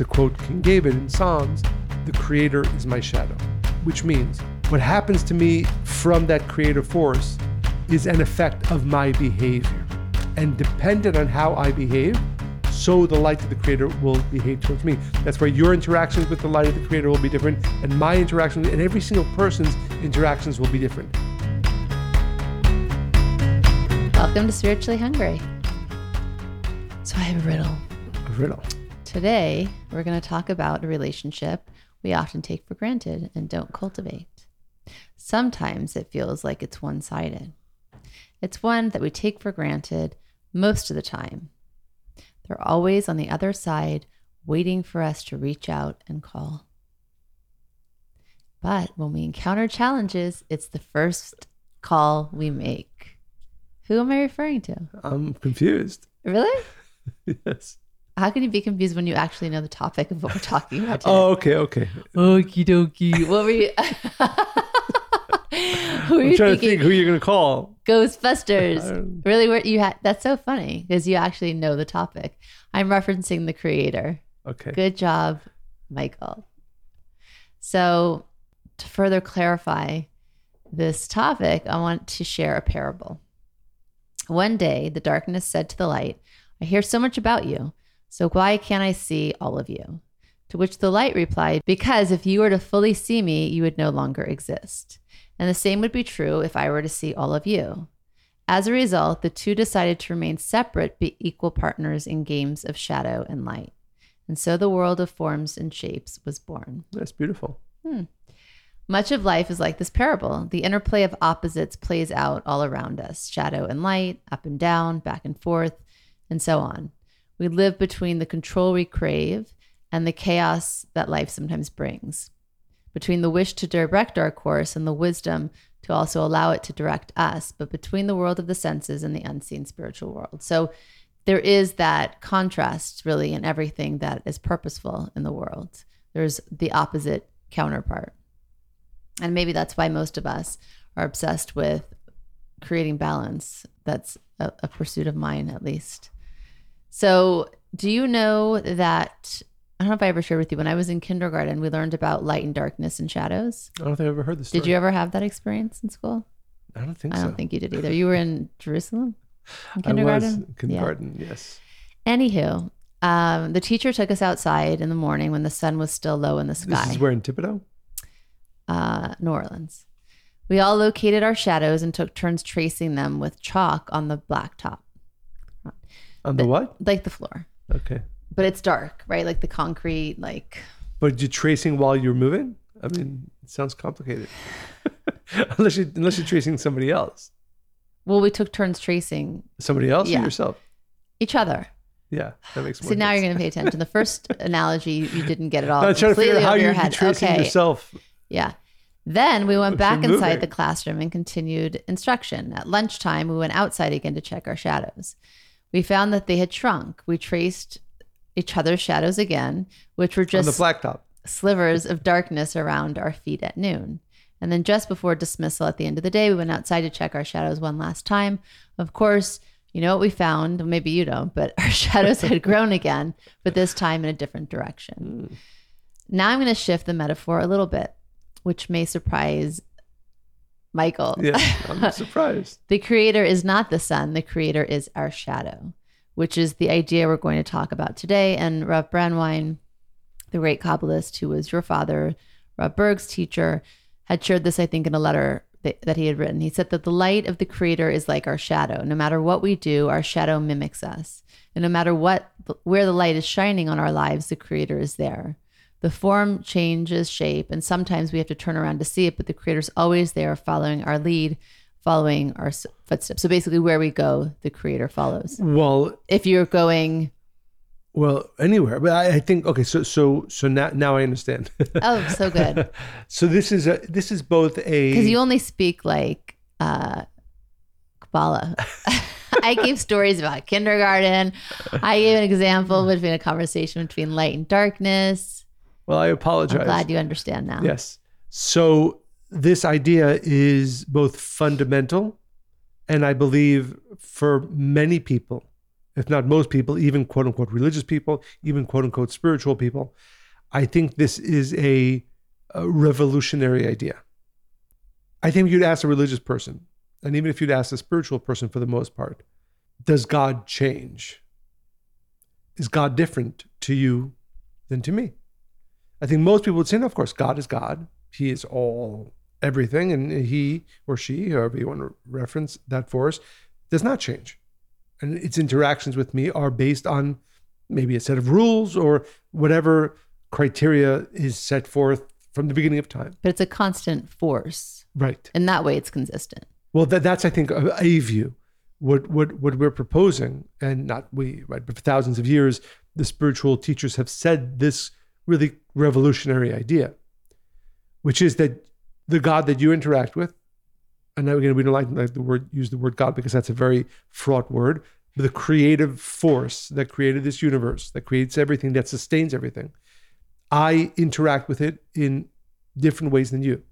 to quote King David in Psalms, the creator is my shadow, which means what happens to me from that creative force is an effect of my behavior. And dependent on how I behave, so the light of the creator will behave towards me. That's why your interactions with the light of the creator will be different, and my interactions and every single person's interactions will be different. Welcome to Spiritually Hungry. So I have a riddle. A riddle. Today, we're going to talk about a relationship we often take for granted and don't cultivate. Sometimes it feels like it's one sided. It's one that we take for granted most of the time. They're always on the other side, waiting for us to reach out and call. But when we encounter challenges, it's the first call we make. Who am I referring to? I'm confused. Really? yes. How can you be confused when you actually know the topic of what we're talking about today? Oh, okay, okay. Okie dokie. What were you? who were I'm you trying to think who you're gonna call. Ghostbusters. Really? Where you had? That's so funny because you actually know the topic. I'm referencing the creator. Okay. Good job, Michael. So, to further clarify this topic, I want to share a parable. One day, the darkness said to the light, I hear so much about you, so why can't I see all of you? To which the light replied, Because if you were to fully see me, you would no longer exist. And the same would be true if I were to see all of you. As a result, the two decided to remain separate but equal partners in games of shadow and light. And so the world of forms and shapes was born. That's beautiful. Hmm. Much of life is like this parable. The interplay of opposites plays out all around us shadow and light, up and down, back and forth, and so on. We live between the control we crave and the chaos that life sometimes brings, between the wish to direct our course and the wisdom to also allow it to direct us, but between the world of the senses and the unseen spiritual world. So there is that contrast really in everything that is purposeful in the world. There's the opposite counterpart. And maybe that's why most of us are obsessed with creating balance. That's a, a pursuit of mine, at least. So, do you know that? I don't know if I ever shared with you. When I was in kindergarten, we learned about light and darkness and shadows. I don't think I've ever heard this. Did you ever have that experience in school? I don't think I don't think you did either. You were in Jerusalem in I was kindergarten. in kindergarten. Yes. Anywho, um, the teacher took us outside in the morning when the sun was still low in the sky. This is where in Thibodeau. uh, New Orleans. We all located our shadows and took turns tracing them with chalk on the blacktop, On the what? like the floor. Okay. But it's dark, right? Like the concrete, like But you're tracing while you're moving. I mean, it sounds complicated. unless you unless you're tracing somebody else, well, we took turns tracing somebody else Yeah. or yourself. each other. Yeah, that makes more. So now you're going to pay attention. The first analogy you, you didn't get at all. I'm trying to figure out how your you're, you're head. tracing okay. yourself. Yeah. Then we went back inside moving. the classroom and continued instruction. At lunchtime, we went outside again to check our shadows. We found that they had shrunk. We traced each other's shadows again, which were on just the blacktop. slivers of darkness around our feet at noon. And then just before dismissal at the end of the day, we went outside to check our shadows one last time. Of course, you know what we found? Maybe you don't, but our shadows had grown again, but this time in a different direction. Now I'm going to shift the metaphor a little bit, which may surprise Michael. Yeah, I'm surprised. The creator is not the sun, the creator is our shadow, which is the idea we're going to talk about today. And Rav Brandwein, the great Kabbalist who was your father, Rav Berg's teacher, had shared this, I think, in a letter that, that he had written. He said that the light of the creator is like our shadow. No matter what we do, our shadow mimics us. And no matter what where the light is shining on our lives, the creator is there. The form changes shape, and sometimes we have to turn around to see it, but the creator's always there following our lead, following our footsteps. So basically, where we go, the creator follows. Well, If you're going, well, anywhere. But I, I think okay. So so so now now I understand. oh, so good. so this is a this is both a Because you only speak like uh, Kabbalah. I gave stories about kindergarten. I gave an example between a conversation between light and darkness. Well. I apologize. I'm glad you understand now. Yes. So this idea is both fundamental and I believe for many people if not most people, even quote unquote religious people, even quote unquote spiritual people. I think this is a, a revolutionary idea. I think you'd ask a religious person, and even if you'd ask a spiritual person for the most part, does God change? Is God different to you than to me? I think most people would say, no, of course, God is God. He is all everything, and he or she, however you want to reference that for us, does not change. And its interactions with me are based on maybe a set of rules or whatever criteria is set forth from the beginning of time. But it's a constant force. Right. And that way it's consistent. Well, that, that's, I think, a, a view. What, what, what we're proposing, and not we, right, but for thousands of years, the spiritual teachers have said this really revolutionary idea, which is that the God that you interact with, and again, we don't like, like the word use the word God because that's a very fraught word, but the creative force that created this universe, that creates everything, that sustains everything. I interact with it in different ways than you.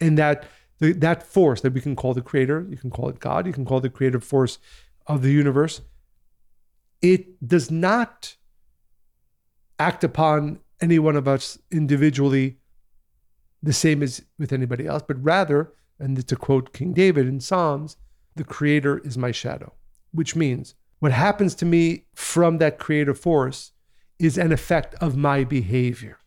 And that that force that we can call the creator, you can call it God, you can call the creative force of the universe, it does not act upon any one of us individually the same as with anybody else, but rather, and to quote King David in Psalms, the creator is my shadow, which means what happens to me from that creative force is an effect of my behavior.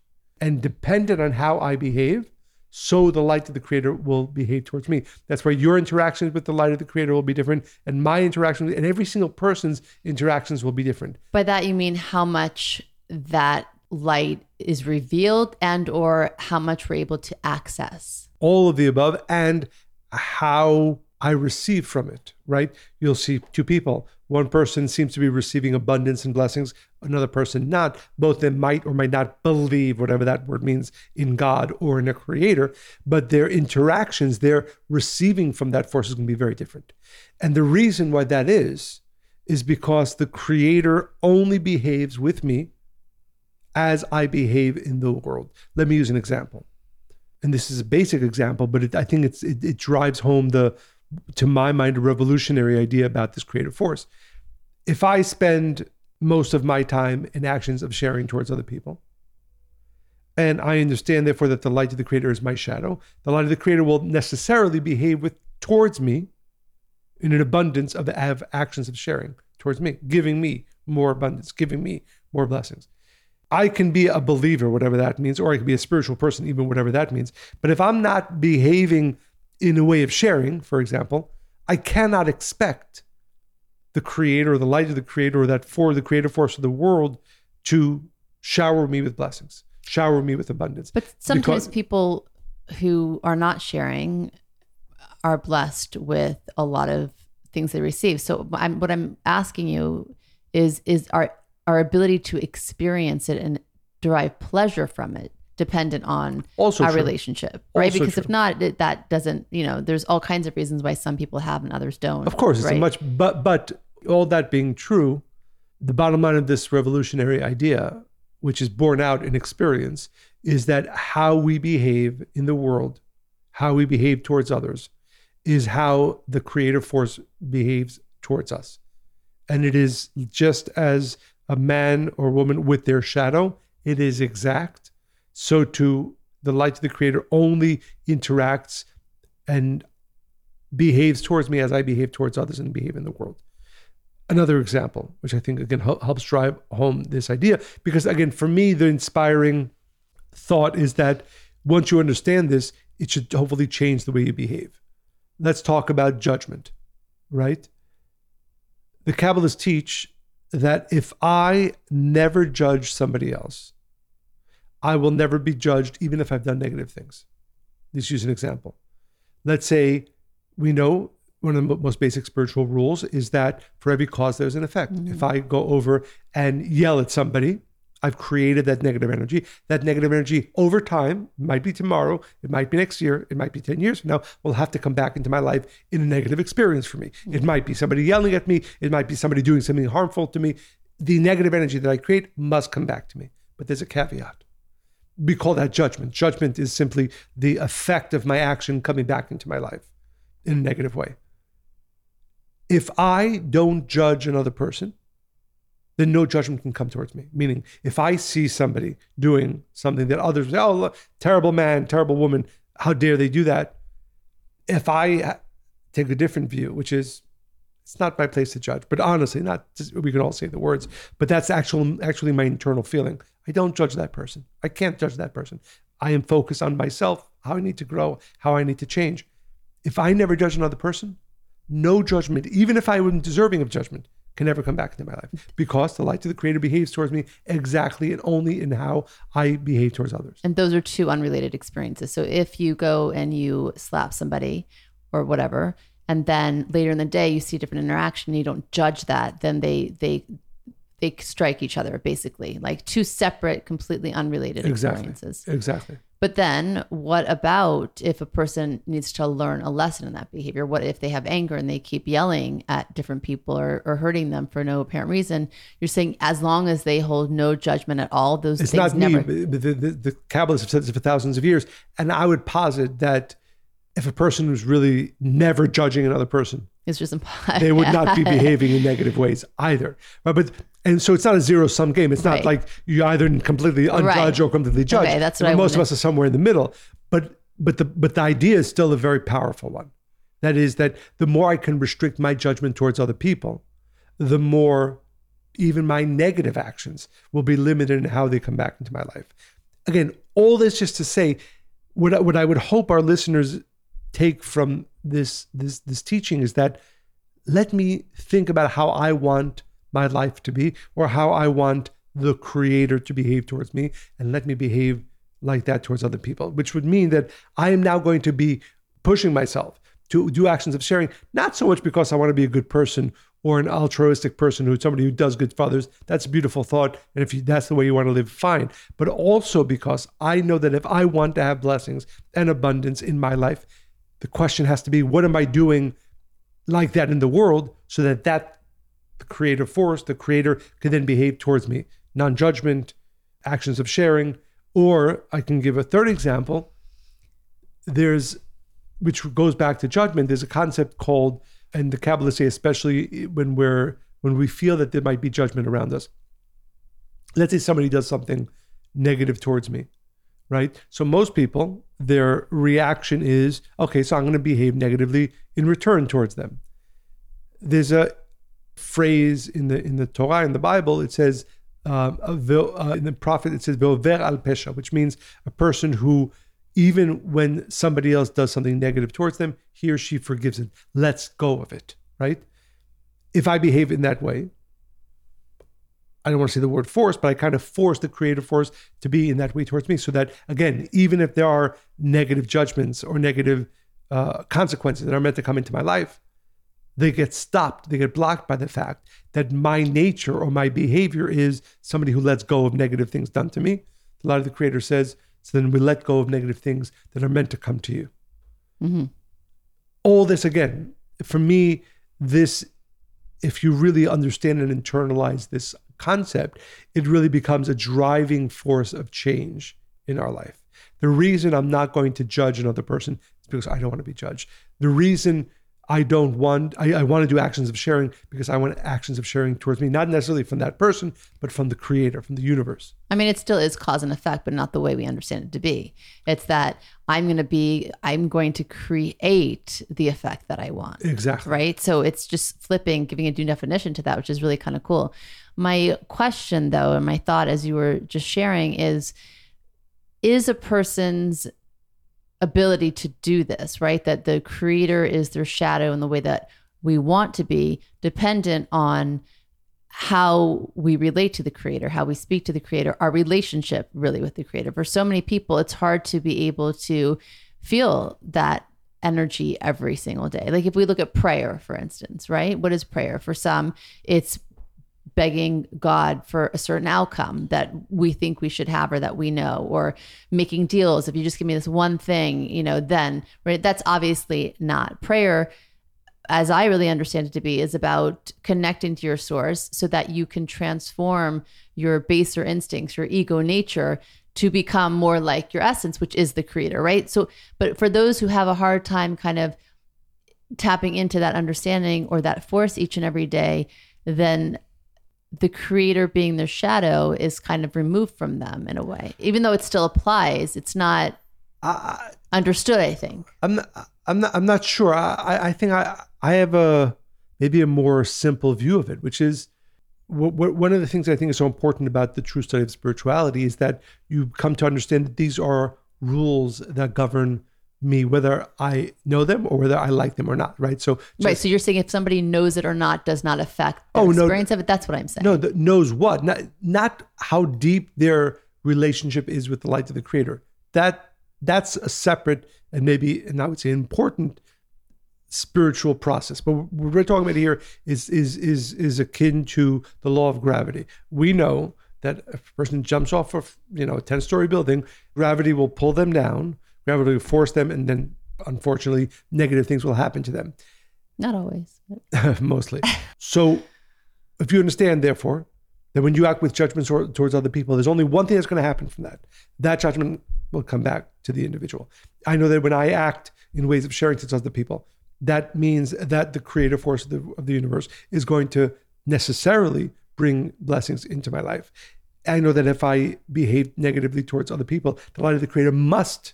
And dependent on how I behave, so the light of the creator will behave towards me. That's why your interactions with the light of the creator will be different, and my interactions and every single person's interactions will be different. By that you mean how much that light is revealed and or how much we're able to access. All of the above and how i receive from it right? You'll see two people. One person seems to be receiving abundance and blessings. Another person not. Both them might or might not believe whatever that word means in god or in a creator but their interactions their receiving from that force is going to be very different. And the reason why that is is because the creator only behaves with me as I behave in the world. Let me use an example. And this is a basic example, but it, I think it, it drives home the, to my mind, a revolutionary idea about this creative force. If I spend most of my time in actions of sharing towards other people, and I understand therefore that the light of the creator is my shadow, the light of the creator will necessarily behave with towards me in an abundance of, of actions of sharing towards me, giving me more abundance, giving me more blessings. I can be a believer, whatever that means, or I can be a spiritual person, even whatever that means. But if I'm not behaving in a way of sharing, for example, I cannot expect the creator, the light of the creator, or that for the creative force of the world to shower me with blessings, shower me with abundance. But sometimes because, people who are not sharing are blessed with a lot of things they receive. So I'm, what I'm asking you is, is are our ability to experience it and derive pleasure from it dependent on also our true. relationship right also because true. if not it, that doesn't you know there's all kinds of reasons why some people have and others don't of course it's right? a much but but all that being true the bottom line of this revolutionary idea which is borne out in experience is that how we behave in the world how we behave towards others is how the creative force behaves towards us and it is just as a man or woman with their shadow, it is exact. So too, the light of the Creator only interacts and behaves towards me as I behave towards others and behave in the world. Another example, which I think again helps drive home this idea, because again, for me, the inspiring thought is that once you understand this, it should hopefully change the way you behave. Let's talk about judgment, right? The Kabbalists teach that if I never judge somebody else, I will never be judged, even if I've done negative things. Let's use an example. Let's say we know one of the most basic spiritual rules is that for every cause, there's an effect. Mm-hmm. If I go over and yell at somebody, I've created that negative energy. That negative energy over time, might be tomorrow, it might be next year, it might be 10 years from now, will have to come back into my life in a negative experience for me. It mm. might be somebody yelling at me, it might be somebody doing something harmful to me. The negative energy that I create must come back to me. But there's a caveat. We call that judgment. Judgment is simply the effect of my action coming back into my life in a negative way. if I don't judge another person, then no judgment can come towards me. Meaning, if I see somebody doing something that others say, oh, look, terrible man, terrible woman, how dare they do that? If I take a different view, which is it's not my place to judge, but honestly, not we can all say the words, but that's actual, actually my internal feeling. I don't judge that person. I can't judge that person. I am focused on myself, how I need to grow, how I need to change. If I never judge another person, no judgment, even if I am deserving of judgment, can never come back into my life because the light of the creator behaves towards me exactly and only in how I behave towards others. And those are two unrelated experiences. So if you go and you slap somebody or whatever, and then later in the day you see a different interaction, and you don't judge that, then they they they strike each other basically, like two separate, completely unrelated Exactly. experiences. Exactly. But then, what about if a person needs to learn a lesson in that behavior? What if they have anger and they keep yelling at different people or, or hurting them for no apparent reason? You're saying as long as they hold no judgment at all, those It's things not never. me. but The, the, the Kabbalists have said this for thousands of years. And I would posit that if a person was really never judging another person, It's just impossible. they would not be behaving in negative ways either. Right? But and so it's not a zero sum game. It's not Right. like you either completely unjudge Right. or completely judge. Okay, that's what I most of us are somewhere in the middle. But but the but the idea is still a very powerful one. That is that the more I can restrict my judgment towards other people, the more even my negative actions will be limited in how they come back into my life. Again, all this just to say, what I, what I would hope our listeners take from this this this teaching is that let me think about how I want my life to be or how I want the creator to behave towards me and let me behave like that towards other people which would mean that I am now going to be pushing myself to do actions of sharing not so much because I want to be a good person or an altruistic person who somebody who does good for others. That's a beautiful thought. And if you, that's the way you want to live fine. But also because I know that if I want to have blessings and abundance in my life the question has to be what am I doing like that in the world so that that the creative force the creator can then behave towards me. Non-judgment actions of sharing or i can give a third example. There's which goes back to judgment there's a concept called and the kabbalists say especially when we're when we feel that there might be judgment around us. Let's say somebody does something negative towards me right? So most people their reaction is okay so i'm going to behave negatively in return towards them. There's a phrase in the in the torah in the bible it says um, uh, in the prophet it says "Ve'over al pesha which means a person who even when somebody else does something negative towards them he or she forgives it lets go of it right? If i behave in that way I don't want to say the word force, but I kind of force the creative force to be in that way towards me so that, again, even if there are negative judgments or negative uh, consequences that are meant to come into my life, they get stopped, they get blocked by the fact that my nature or my behavior is somebody who lets go of negative things done to me. A lot of the creator says, so then we let go of negative things that are meant to come to you. Mhm. All this, again, for me, this, if you really understand and internalize this concept, it really becomes a driving force of change in our life. The reason I'm not going to judge another person is because I don't want to be judged. The reason I don't want, I, I want to do actions of sharing because I want actions of sharing towards me, not necessarily from that person, but from the creator, from the universe. I mean, it still is cause and effect, but not the way we understand it to be. It's that I'm going to be, I'm going to create the effect that I want. Exactly. Right. So it's just flipping, giving a new definition to that, which is really kind of cool. My question, though, and my thought as you were just sharing is is a person's ability to do this, right? That the creator is their shadow in the way that we want to be, dependent on how we relate to the creator, how we speak to the creator, our relationship really with the creator. For so many people, it's hard to be able to feel that energy every single day. Like if we look at prayer, for instance, right? What is prayer? For some, it's begging God for a certain outcome that we think we should have or that we know, or making deals. If you just give me this one thing, you know, then, right? That's obviously not prayer. As I really understand it to be, is about connecting to your source so that you can transform your baser instincts, your ego nature to become more like your essence, which is the creator, right? So, but for those who have a hard time kind of tapping into that understanding or that force each and every day, then the creator being their shadow is kind of removed from them in a way. Even though it still applies, it's not I, understood, I think. I'm not. I'm not. I'm not sure. I, I- think I. I have a maybe a more simple view of it, which is one of the things I think is so important about the true study of spirituality is that you come to understand that these are rules that govern me, whether I know them or whether I like them or not. Right. So right. So you're saying if somebody knows it or not does not affect their Oh, no. experience of it. That's what I'm saying. No, that knows what, not not how deep their relationship is with the light of the Creator. That that's a separate and maybe, and I would say, important spiritual process. But what we're talking about here is is is is akin to the law of gravity. We know that if a person jumps off of you know a ten story building, gravity will pull them down. Gravity will force them, and then unfortunately, negative things will happen to them Not always. but- mostly. So, if you understand, therefore, that when you act with judgment towards other people, there's only one thing that's going to happen from that. That judgment will come back to the individual. I know that when I act in ways of sharing to other people, that means that the creative force of the, of the universe is going to necessarily bring blessings into my life. I know that if I behave negatively towards other people, the light of the creator must,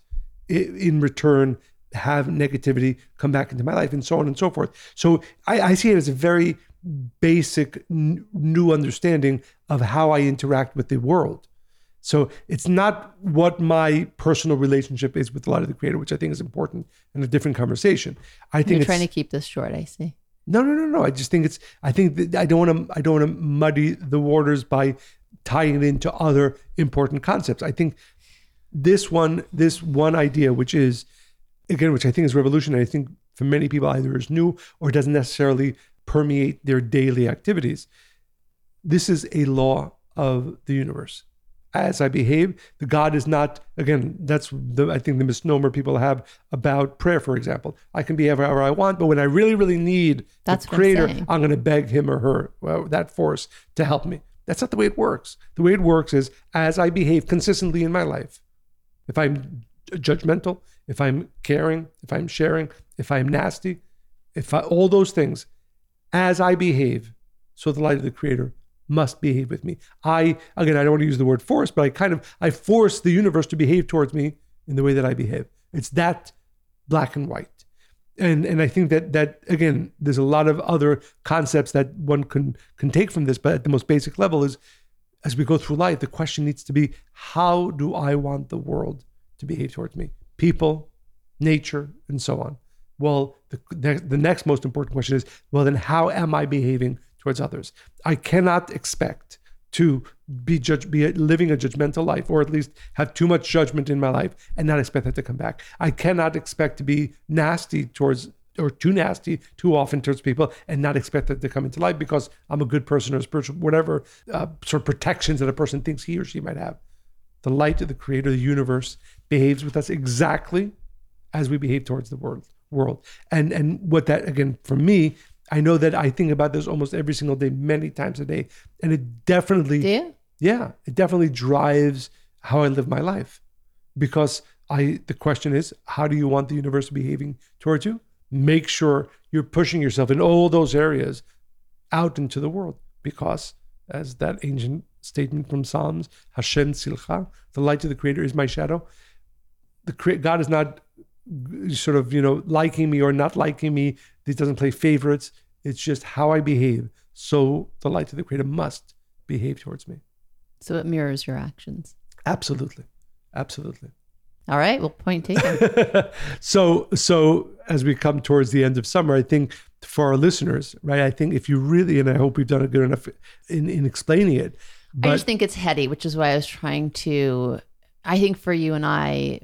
in return, have negativity come back into my life and so on and so forth. So I, I see it as a very basic n- new understanding of how I interact with the world. So it's not what my personal relationship is with the light of the creator, which I think is important in a different conversation. I think You're trying to keep this short, I see. no, no, no, no. I just think it's. I think that I don't want to. I don't want to muddy the waters by tying it into other important concepts. I think this one, this one idea, which is again, which I think is revolutionary. I think for many people either is new or doesn't necessarily permeate their daily activities. This is a law of the universe. As I behave, the God is not. Again, that's the I think the misnomer people have about prayer. For example, I can behave however I want, but when I really, really need That's the what I'm Creator. I'm going to beg Him or her, well, that force, to help me. That's not the way it works. The way it works is as I behave consistently in my life. If I'm judgmental, if I'm caring, if I'm sharing, if I'm nasty, if I, all those things, as I behave, so the light of the Creator must behave with me. I again, I don't want to use the word force, but I kind of I force the universe to behave towards me in the way that I behave. It's that black and white. And and I think that that again, there's a lot of other concepts that one can can take from this, but at the most basic level is as we go through life, the question needs to be how do I want the world to behave towards me? People, nature, and so on. Well, the, the, next most important question is well, then how am I behaving towards others? I cannot expect to be judge, be living a judgmental life, or at least have too much judgment in my life and not expect that to come back. I cannot expect to be nasty towards or too nasty too often towards people and not expect that to come into light because I'm a good person or spiritual, whatever uh, sort of protections that a person thinks he or she might have. The light of the creator, of the universe, behaves with us exactly as we behave towards the world. World and and what that again for me, I know that I think about this almost every single day, many times a day, and it definitely you? yeah, it definitely drives how I live my life. Because I the question is, how do you want the universe behaving towards you? Make sure you're pushing yourself in all those areas out into the world. Because as that ancient statement from Psalms, Hashem Tzilcha, the light of the creator is my shadow. The crea- God is not sort of, you know, liking me or not liking me. He doesn't play favorites. It's just how I behave. So the light of the creator must behave towards me. So it mirrors your actions. Absolutely. Absolutely. All right. Well, point taken. so so as we come towards the end of summer, I think for our listeners, right? I think if you really and I hope we've done a good enough in, in explaining it. I just think it's heady, which is why I was trying to. I think for you and I,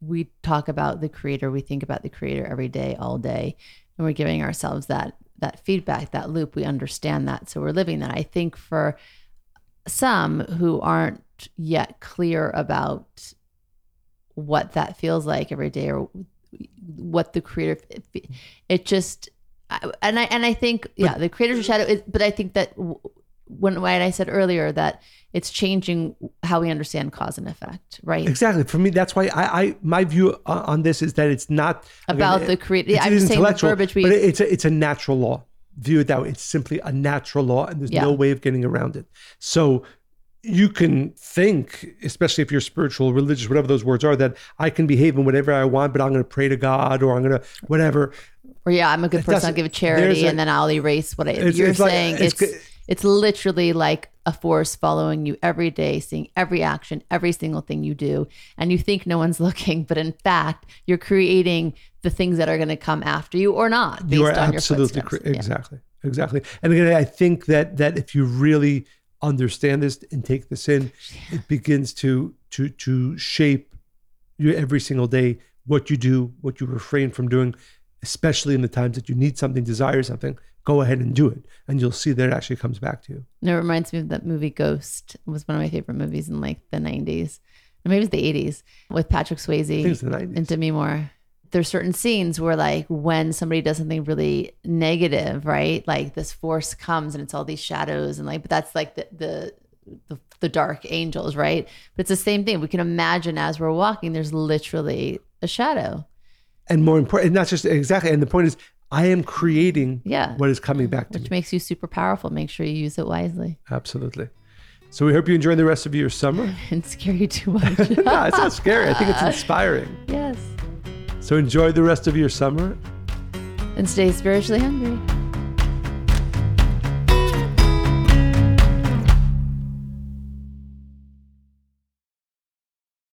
we talk about the creator. We think about the creator every day, all day, and we're giving ourselves that that feedback, that loop. We understand that, so we're living that. I think for some who aren't yet clear about what that feels like every day or what the creator, it just, and I and I think yeah, the creator's shadow. Is, but I think that when, when I said earlier that it's changing how we understand cause and effect, right? Exactly. For me, that's why I, I my view on this is that it's not about again, the create. it's I'm just saying the verbiage we but it's a, it's a natural law. View it that way. It's simply a natural law, and there's Yeah. no way of getting around it. So you can think, especially if you're spiritual, religious, whatever those words are, that I can behave in whatever I want, but I'm going to pray to God or I'm going to whatever. or yeah, I'm a good person. I'll give a charity, a- and then I'll erase what I. It's- You're it's like- saying it's it's it's, literally like a force following you every day, seeing every action, every single thing you do, and you think no one's looking, but in fact, you're creating the things that are going to come after you or not based you are on absolutely your cor- footsteps. Yeah. exactly exactly and again i think that that if you really understand this and take this in it begins to to to shape you every single day what you do what you refrain from doing especially in the times that you need something desire something go ahead and do it and you'll see that it actually comes back to you And it reminds me of that movie Ghost. It was one of my favorite movies in like the 90s. Maybe it was the 80s with Patrick Swayze it's the 90s. and Demi Moore. There's certain scenes where like when somebody does something really negative, right? Like this force comes and it's all these shadows and like but that's like the the the, the dark angels, right? But it's the same thing. We can imagine as we're walking, there's literally a shadow. and more important not just exactly and the point is i am creating Yeah. what is coming back to me Which makes you super powerful. Make sure you use it wisely absolutely so we hope you enjoy the rest of your summer and scare you too much. no, it's not scary i think it's inspiring yes. So enjoy the rest of your summer. And stay spiritually hungry.